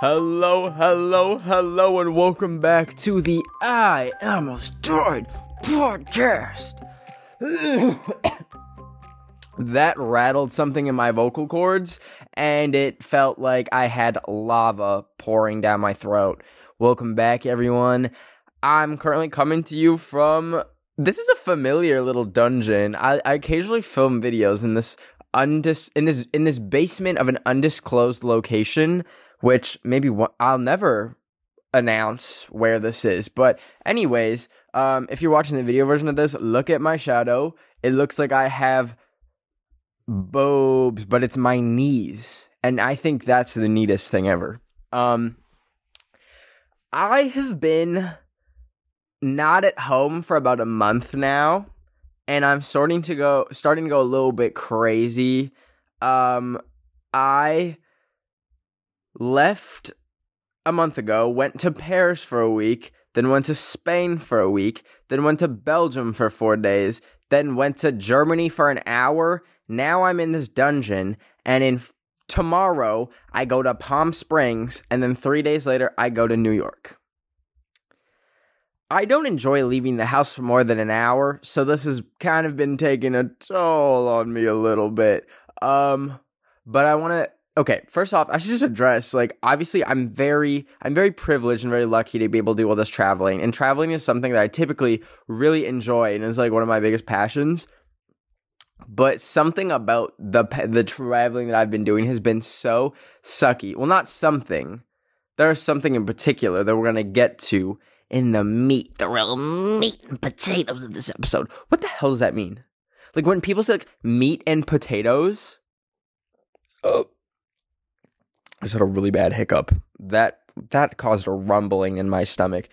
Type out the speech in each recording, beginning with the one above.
Hello, hello, hello, and welcome back to the I Almost Died podcast. that rattled something in my vocal cords, and it felt like I had lava pouring down my throat. Welcome back, everyone. I'm currently coming to you from. This is a familiar little dungeon. I, I occasionally film videos in this undis in this in this basement of an undisclosed location which maybe I'll never announce where this is. But anyways, um, if you're watching the video version of this, look at my shadow. It looks like I have bobes, but it's my knees, and I think that's the neatest thing ever. Um, I have been not at home for about a month now, and I'm starting to go starting to go a little bit crazy. Um, I left a month ago, went to Paris for a week, then went to Spain for a week, then went to Belgium for four days, then went to Germany for an hour. Now I'm in this dungeon, and in tomorrow I go to Palm Springs, and then three days later I go to New York. I don't enjoy leaving the house for more than an hour, so this has kind of been taking a toll on me a little bit. Um, but I want to okay, first off, I should just address like obviously I'm very I'm very privileged and very lucky to be able to do all this traveling. And traveling is something that I typically really enjoy and is like one of my biggest passions. But something about the the traveling that I've been doing has been so sucky. Well, not something. There's something in particular that we're going to get to in the meat, the real meat and potatoes of this episode. What the hell does that mean? Like when people say like meat and potatoes, oh, just had a really bad hiccup. That that caused a rumbling in my stomach.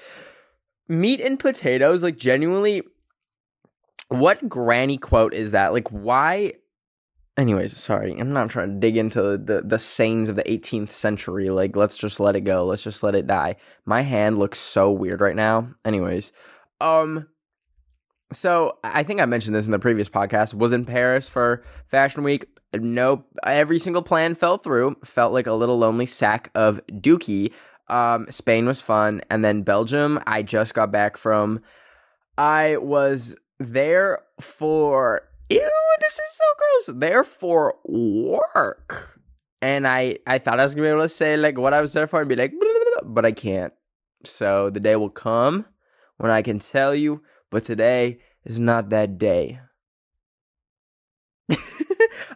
Meat and potatoes, like genuinely, what granny quote is that? Like, why? Anyways, sorry, I'm not trying to dig into the the sayings of the 18th century. Like, let's just let it go. Let's just let it die. My hand looks so weird right now. Anyways, um, so I think I mentioned this in the previous podcast. Was in Paris for Fashion Week. Nope. Every single plan fell through. Felt like a little lonely sack of dookie. Um, Spain was fun, and then Belgium. I just got back from. I was there for. Ew, this is so gross. There for work, and I I thought I was gonna be able to say like what I was there for and be like, but I can't. So the day will come when I can tell you but today is not that day.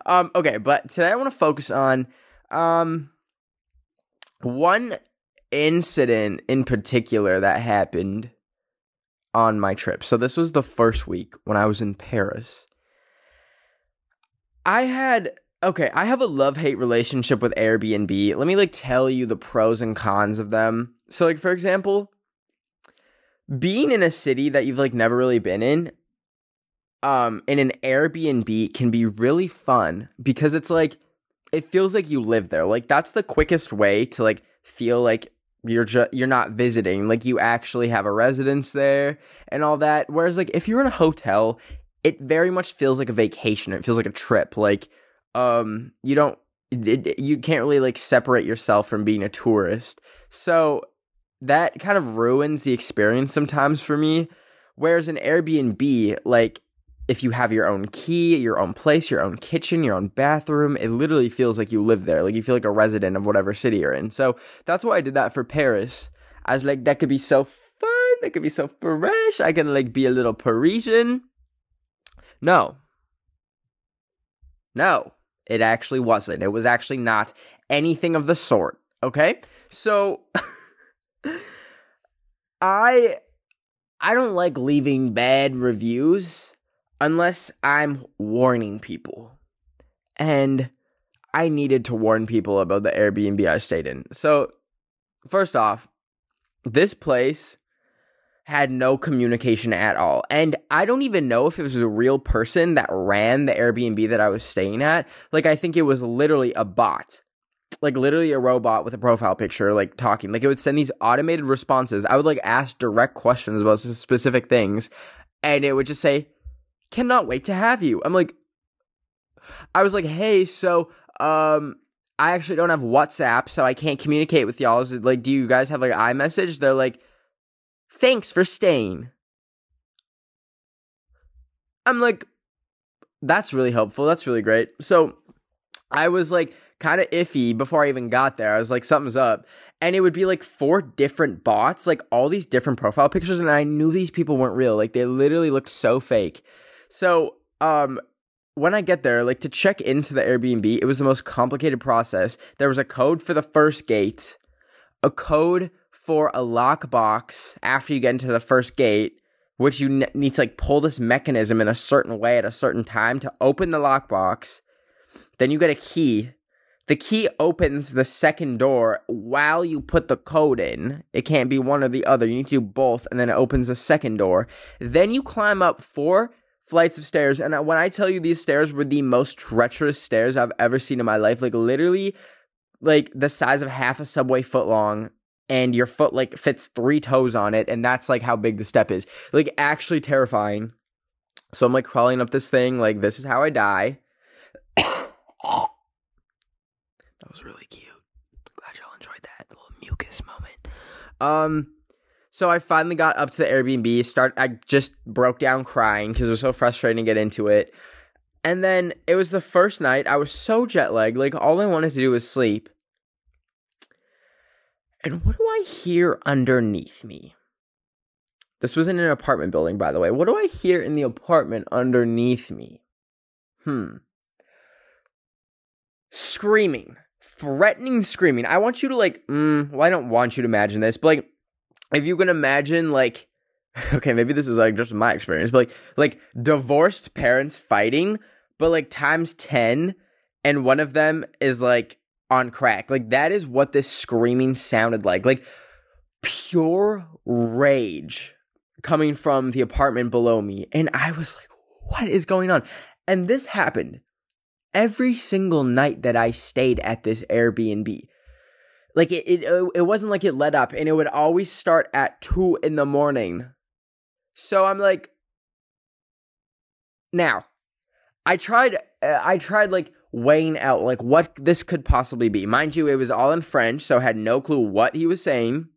um, okay, but today I want to focus on um one incident in particular that happened on my trip. So this was the first week when I was in Paris. I had okay, I have a love-hate relationship with Airbnb. Let me like tell you the pros and cons of them. So like for example, being in a city that you've like never really been in um in an Airbnb can be really fun because it's like it feels like you live there. Like that's the quickest way to like feel like you're just you're not visiting, like you actually have a residence there and all that. Whereas like if you're in a hotel, it very much feels like a vacation. It feels like a trip. Like um you don't it, you can't really like separate yourself from being a tourist. So that kind of ruins the experience sometimes for me. Whereas an Airbnb, like if you have your own key, your own place, your own kitchen, your own bathroom, it literally feels like you live there. Like you feel like a resident of whatever city you're in. So that's why I did that for Paris. I was like, that could be so fun. That could be so fresh. I can like be a little Parisian. No. No, it actually wasn't. It was actually not anything of the sort. Okay. So. I I don't like leaving bad reviews unless I'm warning people. And I needed to warn people about the Airbnb I stayed in. So, first off, this place had no communication at all. And I don't even know if it was a real person that ran the Airbnb that I was staying at. Like, I think it was literally a bot like literally a robot with a profile picture like talking like it would send these automated responses i would like ask direct questions about specific things and it would just say cannot wait to have you i'm like i was like hey so um I actually don't have WhatsApp, so I can't communicate with y'all. Like, do you guys have like iMessage? They're like, thanks for staying. I'm like, that's really helpful. That's really great. So I was like kind of iffy before I even got there. I was like, something's up. And it would be like four different bots, like all these different profile pictures. And I knew these people weren't real. Like they literally looked so fake. So, um, when I get there, like to check into the Airbnb, it was the most complicated process. There was a code for the first gate, a code for a lockbox after you get into the first gate, which you ne- need to like pull this mechanism in a certain way at a certain time to open the lockbox. Then you get a key. The key opens the second door while you put the code in. It can't be one or the other. You need to do both, and then it opens the second door. Then you climb up four flights of stairs. And when I tell you these stairs were the most treacherous stairs I've ever seen in my life, like literally like the size of half a subway foot long and your foot like fits three toes on it and that's like how big the step is. Like actually terrifying. So I'm like crawling up this thing like this is how I die. That was really cute. Glad y'all enjoyed that little mucus moment. Um so I finally got up to the Airbnb. Start. I just broke down crying because it was so frustrating to get into it. And then it was the first night. I was so jet lagged. Like all I wanted to do was sleep. And what do I hear underneath me? This was in an apartment building, by the way. What do I hear in the apartment underneath me? Hmm. Screaming. Threatening screaming. I want you to, like, mm, well, I don't want you to imagine this, but, like, if you can imagine like okay maybe this is like just my experience but like like divorced parents fighting but like times 10 and one of them is like on crack. Like that is what this screaming sounded like. Like pure rage coming from the apartment below me and i was like what is going on? And this happened every single night that i stayed at this airbnb like it, it, uh, it wasn't like it let up, and it would always start at two in the morning. So I'm like, now, I tried, uh, I tried like weighing out like what this could possibly be. Mind you, it was all in French, so I had no clue what he was saying.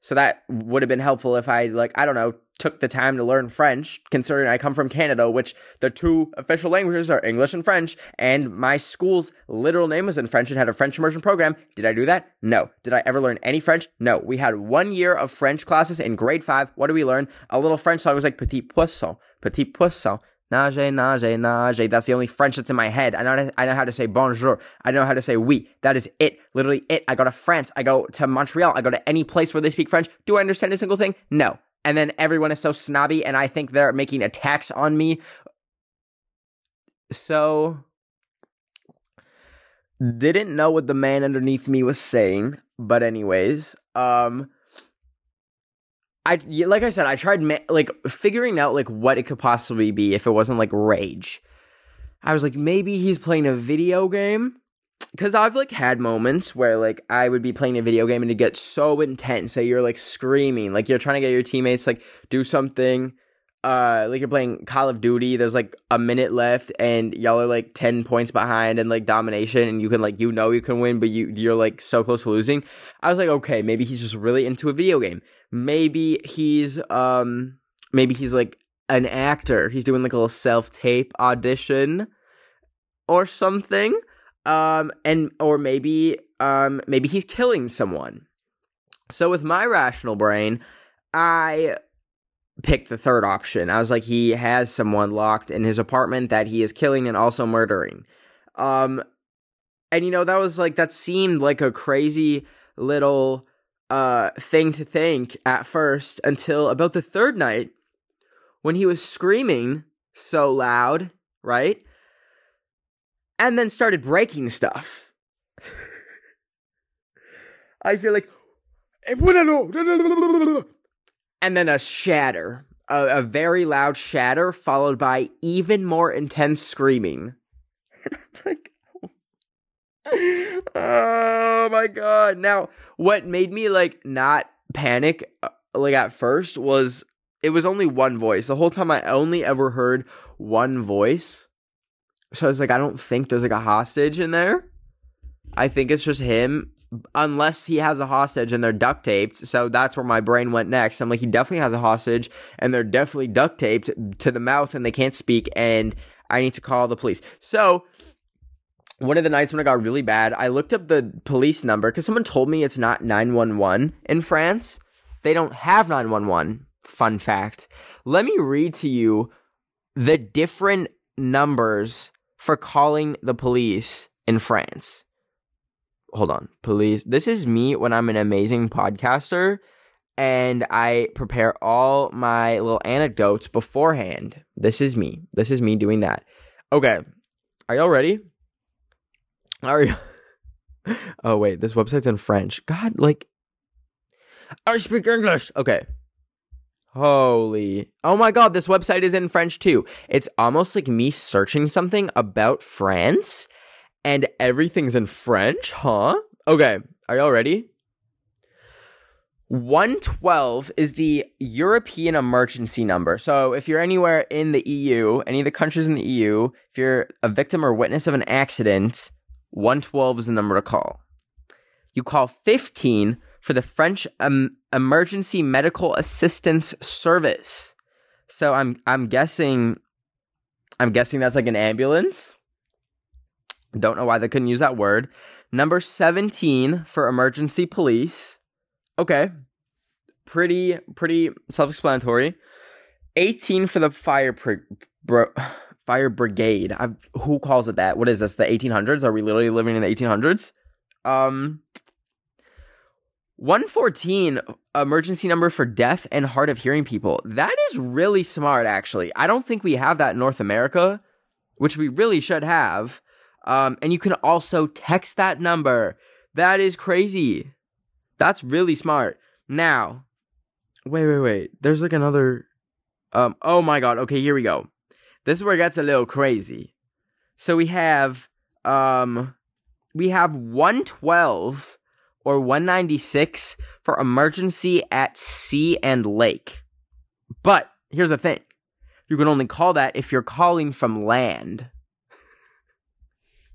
So that would have been helpful if I like I don't know took the time to learn French, considering I come from Canada, which the two official languages are English and French, and my school's literal name was in French and had a French immersion program. Did I do that? No. Did I ever learn any French? No. We had one year of French classes in grade five. What did we learn? A little French song was like Petit Poisson, Petit Poisson. Nage, nage, nage. That's the only French that's in my head. I know, I know how to say bonjour. I know how to say oui. That is it. Literally it. I go to France. I go to Montreal. I go to any place where they speak French. Do I understand a single thing? No and then everyone is so snobby and I think they're making attacks on me. So didn't know what the man underneath me was saying, but anyways, um I like I said I tried ma- like figuring out like what it could possibly be if it wasn't like rage. I was like maybe he's playing a video game because I've like had moments where like I would be playing a video game and it gets so intense that you're like screaming, like you're trying to get your teammates like do something. Uh, like you're playing Call of Duty. There's like a minute left, and y'all are like ten points behind and like domination, and you can like you know you can win, but you you're like so close to losing. I was like, okay, maybe he's just really into a video game. Maybe he's um maybe he's like an actor. He's doing like a little self tape audition or something um and or maybe um maybe he's killing someone. So with my rational brain i picked the third option. I was like he has someone locked in his apartment that he is killing and also murdering. Um and you know that was like that seemed like a crazy little uh thing to think at first until about the third night when he was screaming so loud right and then started breaking stuff. I feel like, and then a shatter, a, a very loud shatter, followed by even more intense screaming. oh my god! Now, what made me like not panic, uh, like at first, was it was only one voice. The whole time, I only ever heard one voice so I was like, I don't think there's like a hostage in there. I think it's just him, unless he has a hostage and they're duct taped. So that's where my brain went next. I'm like, he definitely has a hostage and they're definitely duct taped to the mouth and they can't speak. And I need to call the police. So one of the nights when it got really bad, I looked up the police number because someone told me it's not 911 in France. They don't have 911. Fun fact. Let me read to you the different numbers for calling the police in France. Hold on, police. This is me when I'm an amazing podcaster and I prepare all my little anecdotes beforehand. This is me. This is me doing that. Okay. Are y'all ready? Are you? oh, wait. This website's in French. God, like. I speak English. Okay. Holy. Oh my god, this website is in French too. It's almost like me searching something about France and everything's in French, huh? Okay, are y'all ready? 112 is the European emergency number. So if you're anywhere in the EU, any of the countries in the EU, if you're a victim or witness of an accident, 112 is the number to call. You call 15 for the French um, Emergency Medical Assistance Service. So I'm I'm guessing I'm guessing that's like an ambulance. Don't know why they couldn't use that word. Number 17 for emergency police. Okay. Pretty pretty self-explanatory. 18 for the fire bro, fire brigade. I've, who calls it that? What is this? The 1800s? Are we literally living in the 1800s? Um 114 emergency number for deaf and hard of hearing people. That is really smart actually. I don't think we have that in North America, which we really should have. Um, and you can also text that number. That is crazy. That's really smart. Now, wait, wait, wait. There's like another um oh my god. Okay, here we go. This is where it gets a little crazy. So we have um we have 112 or 196 for emergency at sea and lake. But here's the thing you can only call that if you're calling from land.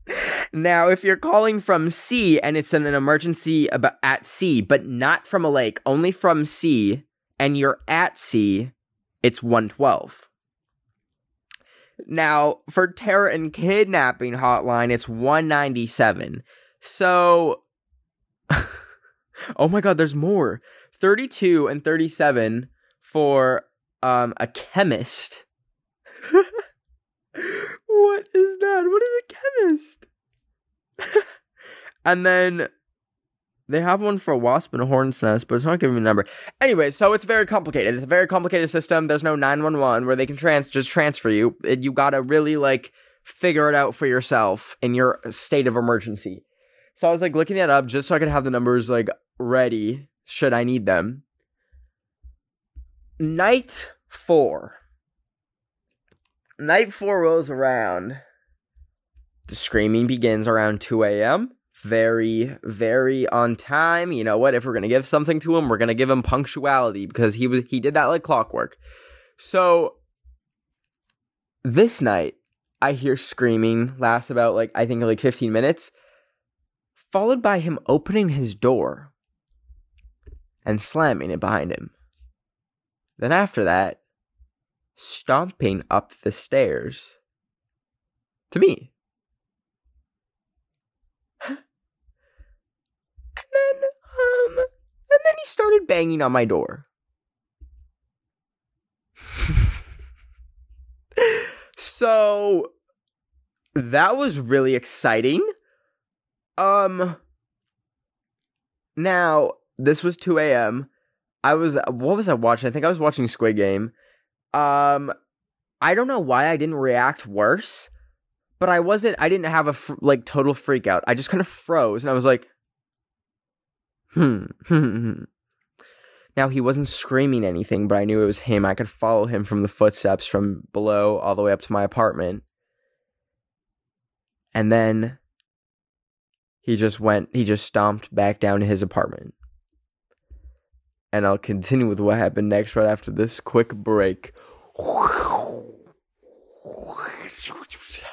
now, if you're calling from sea and it's an, emergency about at sea, but not from a lake, only from sea, and you're at sea, it's 112. Now, for terror and kidnapping hotline, it's 197. So oh my god, there's more. 32 and 37 for um a chemist. what is that? What is a chemist? and then they have one for a wasp and a hornet's nest, but it's not giving me a number. Anyway, so it's very complicated. It's a very complicated system. There's no 911 where they can trans just transfer you. You gotta really like figure it out for yourself in your state of emergency. So I was like looking that up just so I could have the numbers like ready should I need them. Night four. Night four rolls around. The screaming begins around 2 a.m. Very, very on time. You know what? If we're gonna give something to him, we're gonna give him punctuality because he was he did that like clockwork. So this night, I hear screaming lasts about like I think like 15 minutes followed by him opening his door and slamming it behind him. Then, after that, stomping up the stairs to me. and then, um, and then he started banging on my door. so that was really exciting um. Now this was two a.m. I was what was I watching? I think I was watching Squid Game. Um, I don't know why I didn't react worse, but I wasn't. I didn't have a fr- like total freak out. I just kind of froze and I was like, hmm. now he wasn't screaming anything, but I knew it was him. I could follow him from the footsteps from below all the way up to my apartment. And then he just went, he just stomped back down to his apartment. And I'll continue with what happened next right after this quick break.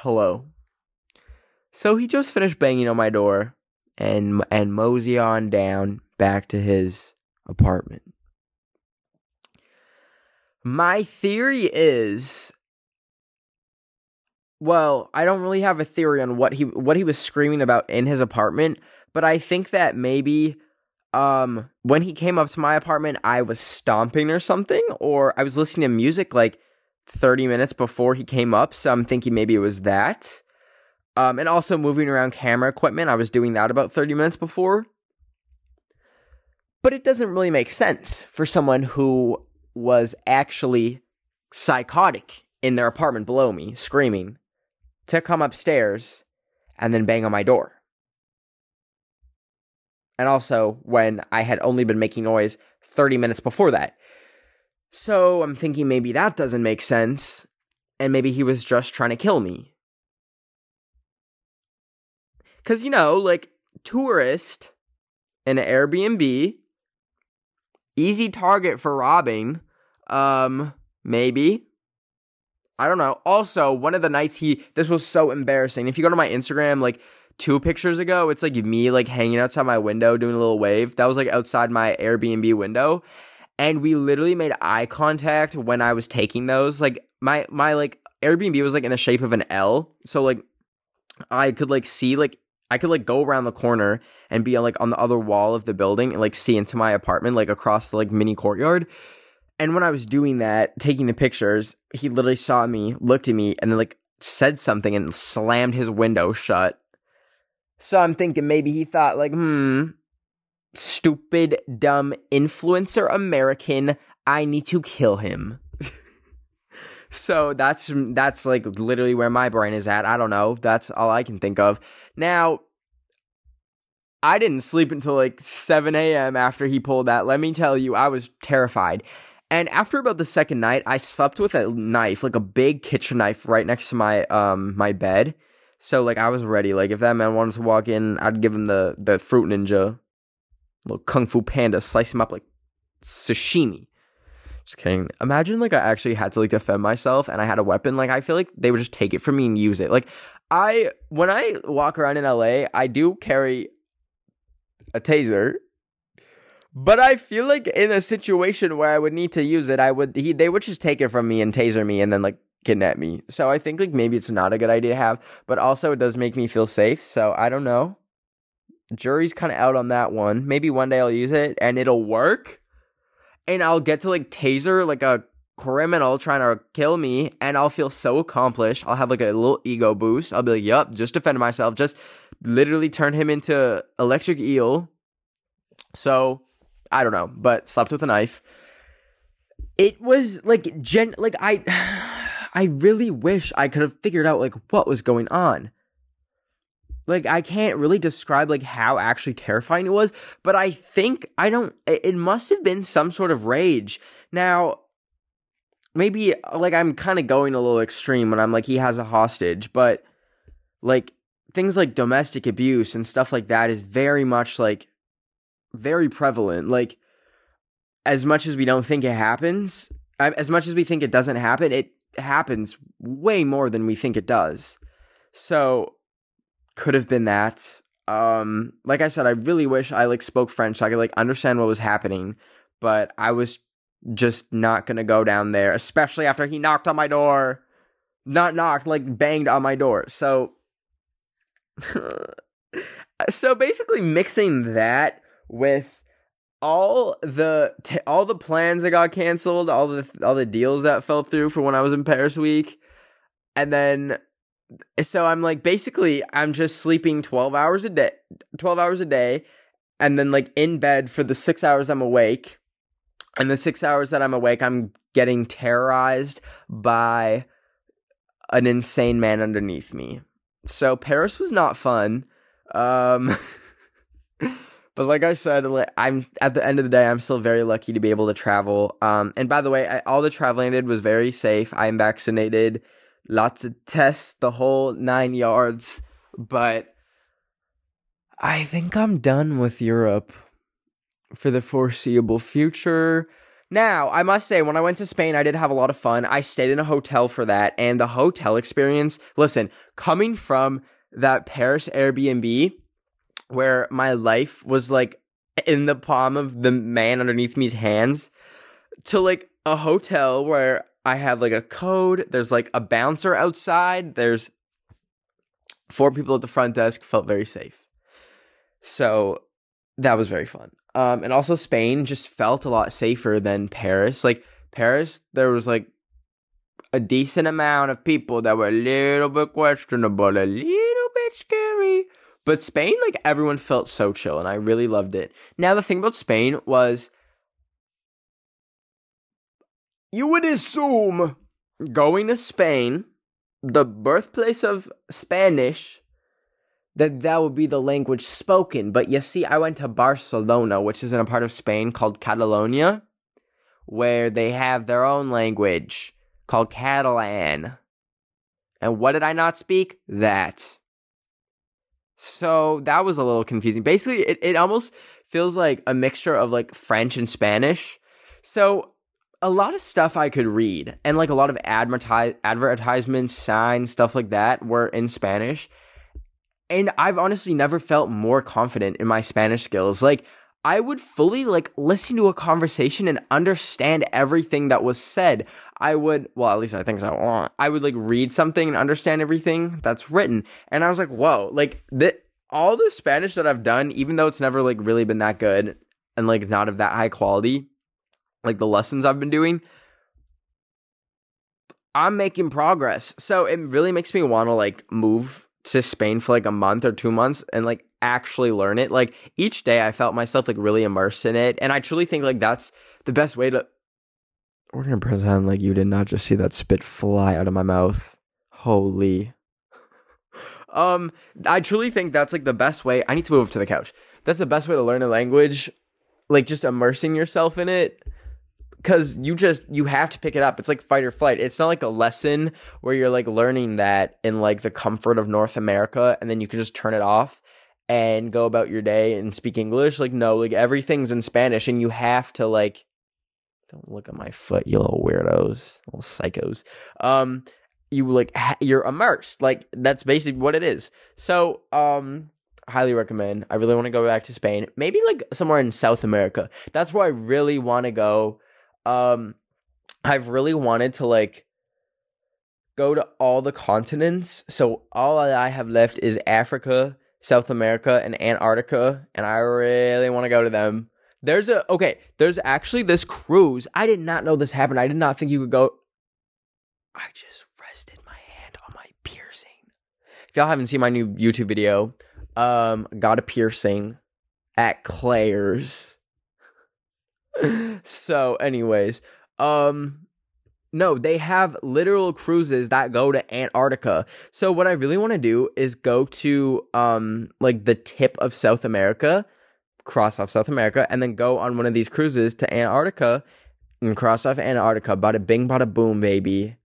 Hello. So he just finished banging on my door. and and mosey on down back to his apartment. My theory is well, I don't really have a theory on what he what he was screaming about in his apartment, but I think that maybe um when he came up to my apartment I was stomping or something or I was listening to music like 30 minutes before he came up, so I'm thinking maybe it was that. Um and also moving around camera equipment, I was doing that about 30 minutes before. But it doesn't really make sense for someone who was actually psychotic in their apartment below me, screaming, to come upstairs and then bang on my door. And also when I had only been making noise 30 minutes before that. So I'm thinking maybe that doesn't make sense, and maybe he was just trying to kill me. Because, you know, like, tourist in an Airbnb, easy target for robbing, um, maybe. I don't know. Also, one of the nights he this was so embarrassing. If you go to my Instagram like two pictures ago, it's like me like hanging outside my window doing a little wave. That was like outside my Airbnb window. And we literally made eye contact when I was taking those. Like my my like Airbnb was like in the shape of an L. So like I could like see like I could like go around the corner and be like on the other wall of the building and like see into my apartment like across the like mini courtyard. And when I was doing that, taking the pictures, he literally saw me, looked at me, and then like said something and slammed his window shut. So I'm thinking maybe he thought like, hmm, stupid, dumb influencer American, I need to kill him. so that's that's like literally where my brain is at. I don't know. That's all I can think of. Now, I didn't sleep until like 7 a.m. after he pulled that. Let me tell you, I was terrified. And after about the second night, I slept with a knife, like a big kitchen knife, right next to my um my bed. So like I was ready. Like if that man wanted to walk in, I'd give him the the fruit ninja, little kung fu panda, slice him up like sashimi. Just kidding. Imagine like I actually had to like defend myself and I had a weapon. Like I feel like they would just take it from me and use it. Like I when I walk around in LA, I do carry a taser but I feel like in a situation where I would need to use it, I would he they would just take it from me and taser me and then like kidnap me. So I think like maybe it's not a good idea to have, but also it does make me feel safe. So I don't know. Jury's kind of out on that one. Maybe one day I'll use it and it'll work. And I'll get to like taser like a criminal trying to kill me and I'll feel so accomplished. I'll have like a little ego boost. I'll be like, "Yup, just defend myself. Just literally turn him into electric eel." So, I don't know, but slept with a knife. It was like gen like I I really wish I could have figured out like what was going on. Like I can't really describe like how actually terrifying it was, but I think I don't it must have been some sort of rage. Now maybe like I'm kind of going a little extreme when I'm like he has a hostage, but like things like domestic abuse and stuff like that is very much like very prevalent. Like, as much as we don't think it happens, as much as we think it doesn't happen, it happens way more than we think it does. So, could have been that. Um, like I said, I really wish I like spoke French so I could like understand what was happening, but I was just not gonna go down there, especially after he knocked on my door. Not knocked, like banged on my door. So, so basically, mixing that with all the t- all the plans that got canceled, all the all the deals that fell through for when I was in Paris week, and then so I'm like basically I'm just sleeping 12 hours a day 12 hours a day and then like in bed for the 6 hours I'm awake and the 6 hours that I'm awake I'm getting terrorized by an insane man underneath me. So Paris was not fun. Um But like I said, I'm at the end of the day, I'm still very lucky to be able to travel. Um, and by the way, I, all the traveling I did was very safe. I'm vaccinated, lots of tests, the whole nine yards. But I think I'm done with Europe for the foreseeable future. Now, I must say, when I went to Spain, I did have a lot of fun. I stayed in a hotel for that, and the hotel experience, listen, coming from that Paris Airbnb, where my life was like in the palm of the man underneath me's hands to like a hotel where I have like a code. There's like a bouncer outside. There's four people at the front desk. Felt very safe. So that was very fun. Um, and also Spain just felt a lot safer than Paris. Like Paris, there was like a decent amount of people that were a little bit questionable, a little bit scary. But Spain, like everyone felt so chill, and I really loved it. Now the thing about Spain was you would assume going to Spain, the birthplace of Spanish, that that would be the language spoken. But you see, I went to Barcelona, which is in a part of Spain called Catalonia, where they have their own language called Catalan. And what did I not speak? That. So that was a little confusing. Basically, it, it almost feels like a mixture of like French and Spanish. So a lot of stuff I could read and like a lot of advertise advertisements, signs, stuff like that were in Spanish. And I've honestly never felt more confident in my Spanish skills. Like I would fully like listen to a conversation and understand everything that was said. I would, well, at least I think so. I would like read something and understand everything that's written. And I was like, whoa, like that all the Spanish that I've done, even though it's never like really been that good and like not of that high quality, like the lessons I've been doing, I'm making progress. So it really makes me want to like move to Spain for like a month or two months and like actually learn it. Like each day I felt myself like really immersed in it. And I truly think like that's the best way to we're gonna pretend like you did not just see that spit fly out of my mouth. Holy. um, I truly think that's like the best way. I need to move to the couch. That's the best way to learn a language, like just immersing yourself in it because you just you have to pick it up it's like fight or flight it's not like a lesson where you're like learning that in like the comfort of north america and then you can just turn it off and go about your day and speak english like no like everything's in spanish and you have to like don't look at my foot you little weirdos little psychos. Um you like ha- you're immersed like that's basically what it is. So um highly recommend i really want to go back to spain maybe like somewhere in south america. That's where i really want to go. Um I've really wanted to like go to all the continents. So all I have left is Africa, South America, and Antarctica, and I really want to go to them. There's a okay, there's actually this cruise. I did not know this happened. I did not think you could go I just rested my hand on my piercing. If y'all haven't seen my new YouTube video, um got a piercing at Claire's so, anyways, um, no, they have literal cruises that go to Antarctica. So what I really want to do is go to um like the tip of South America, cross off South America, and then go on one of these cruises to Antarctica and cross off Antarctica. Bada bing, bada boom, baby.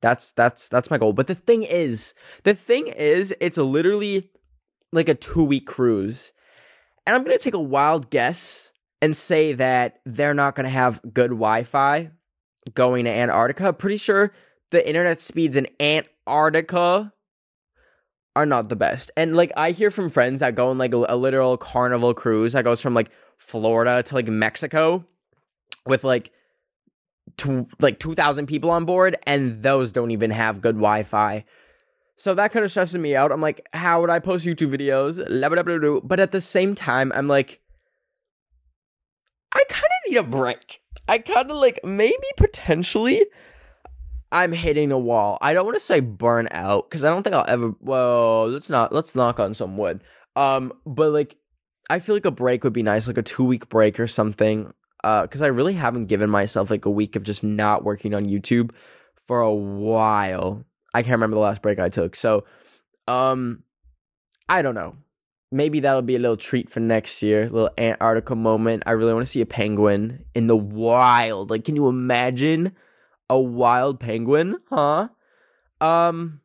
That's that's that's my goal. But the thing is, the thing is, it's literally like a two week cruise, and I'm gonna take a wild guess and say that they're not to have good Wi Fi going to Antarctica. Pretty sure the internet speeds in Antarctica are not the best. And like I hear from friends that go on like a, literal carnival cruise that goes from like Florida to like Mexico with like to like 2000 people on board and those don't even have good Wi-Fi. So that kind of stresses me out. I'm like, how would I post YouTube videos? But at the same time, I'm like, I kind of need a break. I kind of like maybe potentially I'm hitting a wall. I don't want to say burn out because I don't think I'll ever. Well, let's not. Let's knock on some wood. Um, but like, I feel like a break would be nice, like a two week break or something. Uh, because I really haven't given myself like a week of just not working on YouTube for a while. I can't remember the last break I took. So, um, I don't know maybe that'll be a little treat for next year, little Antarctica moment. I really want to see a penguin in the wild. Like, can you imagine a wild penguin? Huh? Um,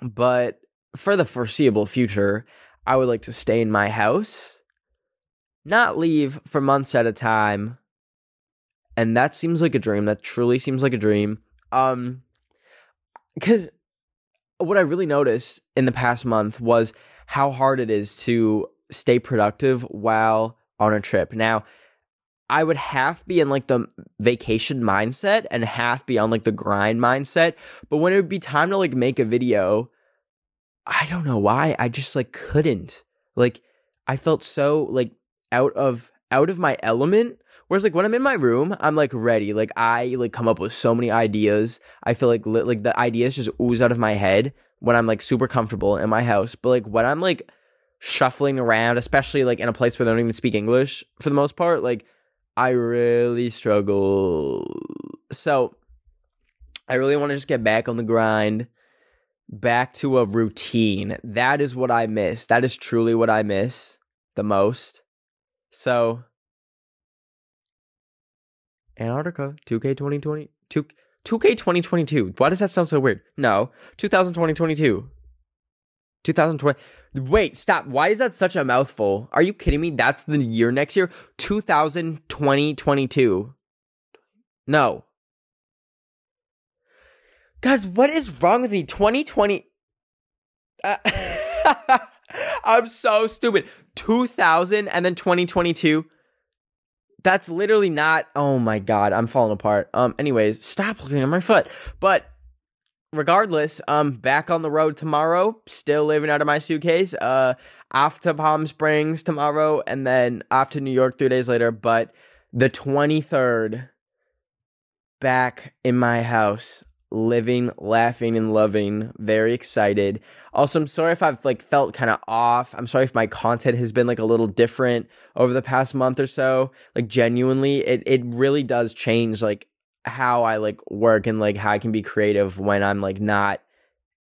but for the foreseeable future, I would like to stay in my house, not leave for months at a time. And that seems like a dream. That truly seems like a dream. Um, because what I really noticed in the past month was how hard it is to stay productive while on a trip. Now, I would half be in like the vacation mindset and half be on like the grind mindset. But when it would be time to like make a video, I don't know why. I just like couldn't. Like I felt so like out of out of my element. Whereas like when I'm in my room, I'm like ready. Like I like come up with so many ideas. I feel like li- like the ideas just ooze out of my head when I'm like super comfortable in my house. But like when I'm like shuffling around, especially like in a place where they don't even speak English for the most part, like I really struggle. So I really want to just get back on the grind, back to a routine. That is what I miss. That is truly what I miss the most. So Antarctica 2K 2020 2 2K 2022. Why does that sound so weird? No, 2020 2020. Wait, stop. Why is that such a mouthful? Are you kidding me? That's the year next year? 2020 22. No. Guys, what is wrong with me? 2020. Uh, I'm so stupid. 2000 and then 2022. That's literally not. Oh my god, I'm falling apart. Um. Anyways, stop looking at my foot. But regardless, um, back on the road tomorrow, still living out of my suitcase. Uh, off to Palm Springs tomorrow, and then off to New York three days later. But the 23rd, back in my house, living, laughing, and loving. Very excited. Also, I'm sorry if I've like felt kind of off. I'm sorry if my content has been like a little different over the past month or so. Like genuinely, it it really does change like how I like work and like how I can be creative when I'm like not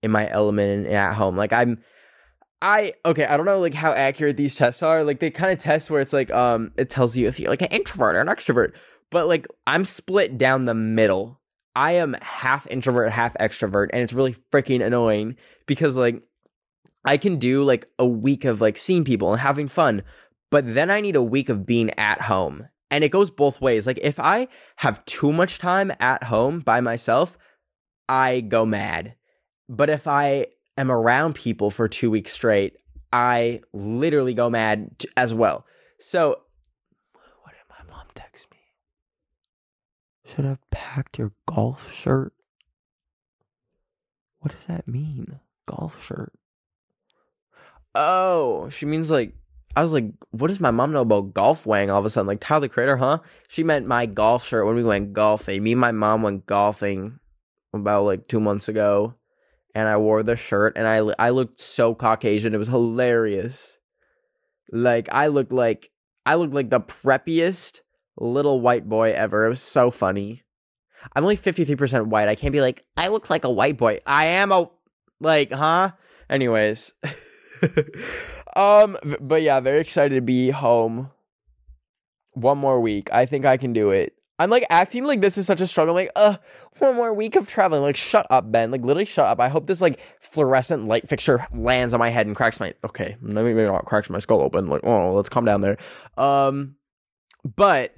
in my element and at home. Like I'm I okay, I don't know like how accurate these tests are. Like they kind of test where it's like um it tells you if you're like an introvert or an extrovert. But like I'm split down the middle. I am half introvert, half extrovert, and it's really freaking annoying because like I can do like a week of like seeing people and having fun, but then I need a week of being at home and it goes both ways. Like if I have too much time at home by myself, I go mad. But if I am around people for 2 weeks straight, I literally go mad t- as well. So what did my mom text me? Should have packed your golf shirt. What does that mean? Golf shirt. Oh, she means like I was like, what does my mom know about golf wang all of a sudden? Like, Tyler the Creator, huh? She meant my golf shirt when we went golfing. Me and my mom went golfing about like two months ago. And I wore the shirt and I, I looked so Caucasian. It was hilarious. Like, I looked like, I looked like the preppiest little white boy ever. It was so funny. I'm only 53% white. I can't be like, I look like a white boy. I am a, like, huh? Anyways. um, but yeah, very excited to be home. One more week. I think I can do it. I'm like acting like this is such a struggle. I'm like, uh, one more week of traveling. Like, shut up, Ben. Like, literally, shut up. I hope this like fluorescent light fixture lands on my head and cracks my. Okay, maybe maybe not cracks my skull open. Like, oh, let's calm down there. Um, but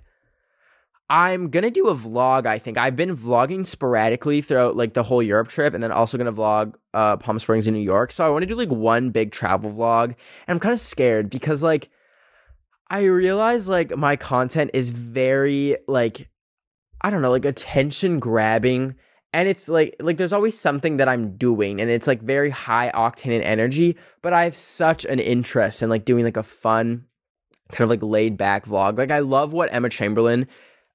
I'm gonna do a vlog. I think I've been vlogging sporadically throughout like the whole Europe trip, and then also gonna vlog uh, Palm Springs in New York. So I want to do like one big travel vlog, and I'm kind of scared because like I realize like my content is very like I don't know like attention grabbing, and it's like like there's always something that I'm doing, and it's like very high octane and energy. But I have such an interest in like doing like a fun kind of like laid back vlog. Like I love what Emma Chamberlain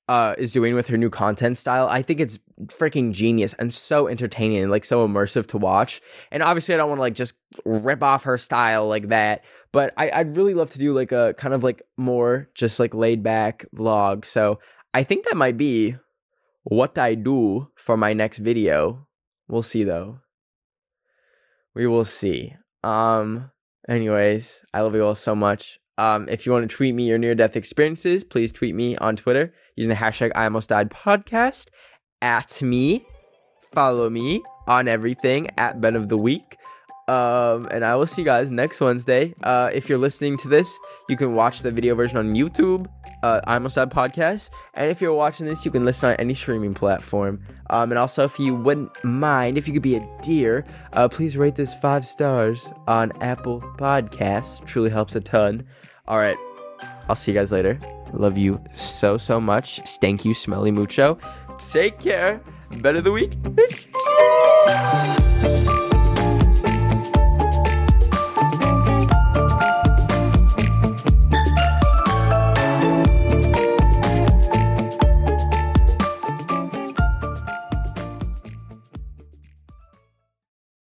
uh, is doing with her new content style, I think it's freaking genius and so entertaining and like so immersive to watch. And obviously, I don't want to like just rip off her style like that, but I, I'd really love to do like a kind of like more just like laid back vlog. So I think that might be what I do for my next video. We'll see though. We will see. Um, anyways, I love you all so much. Um, if you want to tweet me your near death experiences, please tweet me on Twitter using the hashtag I almost died podcast. At me, follow me on everything at Ben of the Week. Um, and I will see you guys next Wednesday. Uh, if you're listening to this, you can watch the video version on YouTube. Uh, I'm a Sad Podcast. And if you're watching this, you can listen on any streaming platform. Um, and also, if you wouldn't mind, if you could be a dear, uh, please rate this five stars on Apple Podcasts. Truly helps a ton. All right. I'll see you guys later. Love you so, so much. Thank you, Smelly Mucho. Take care. Better the week.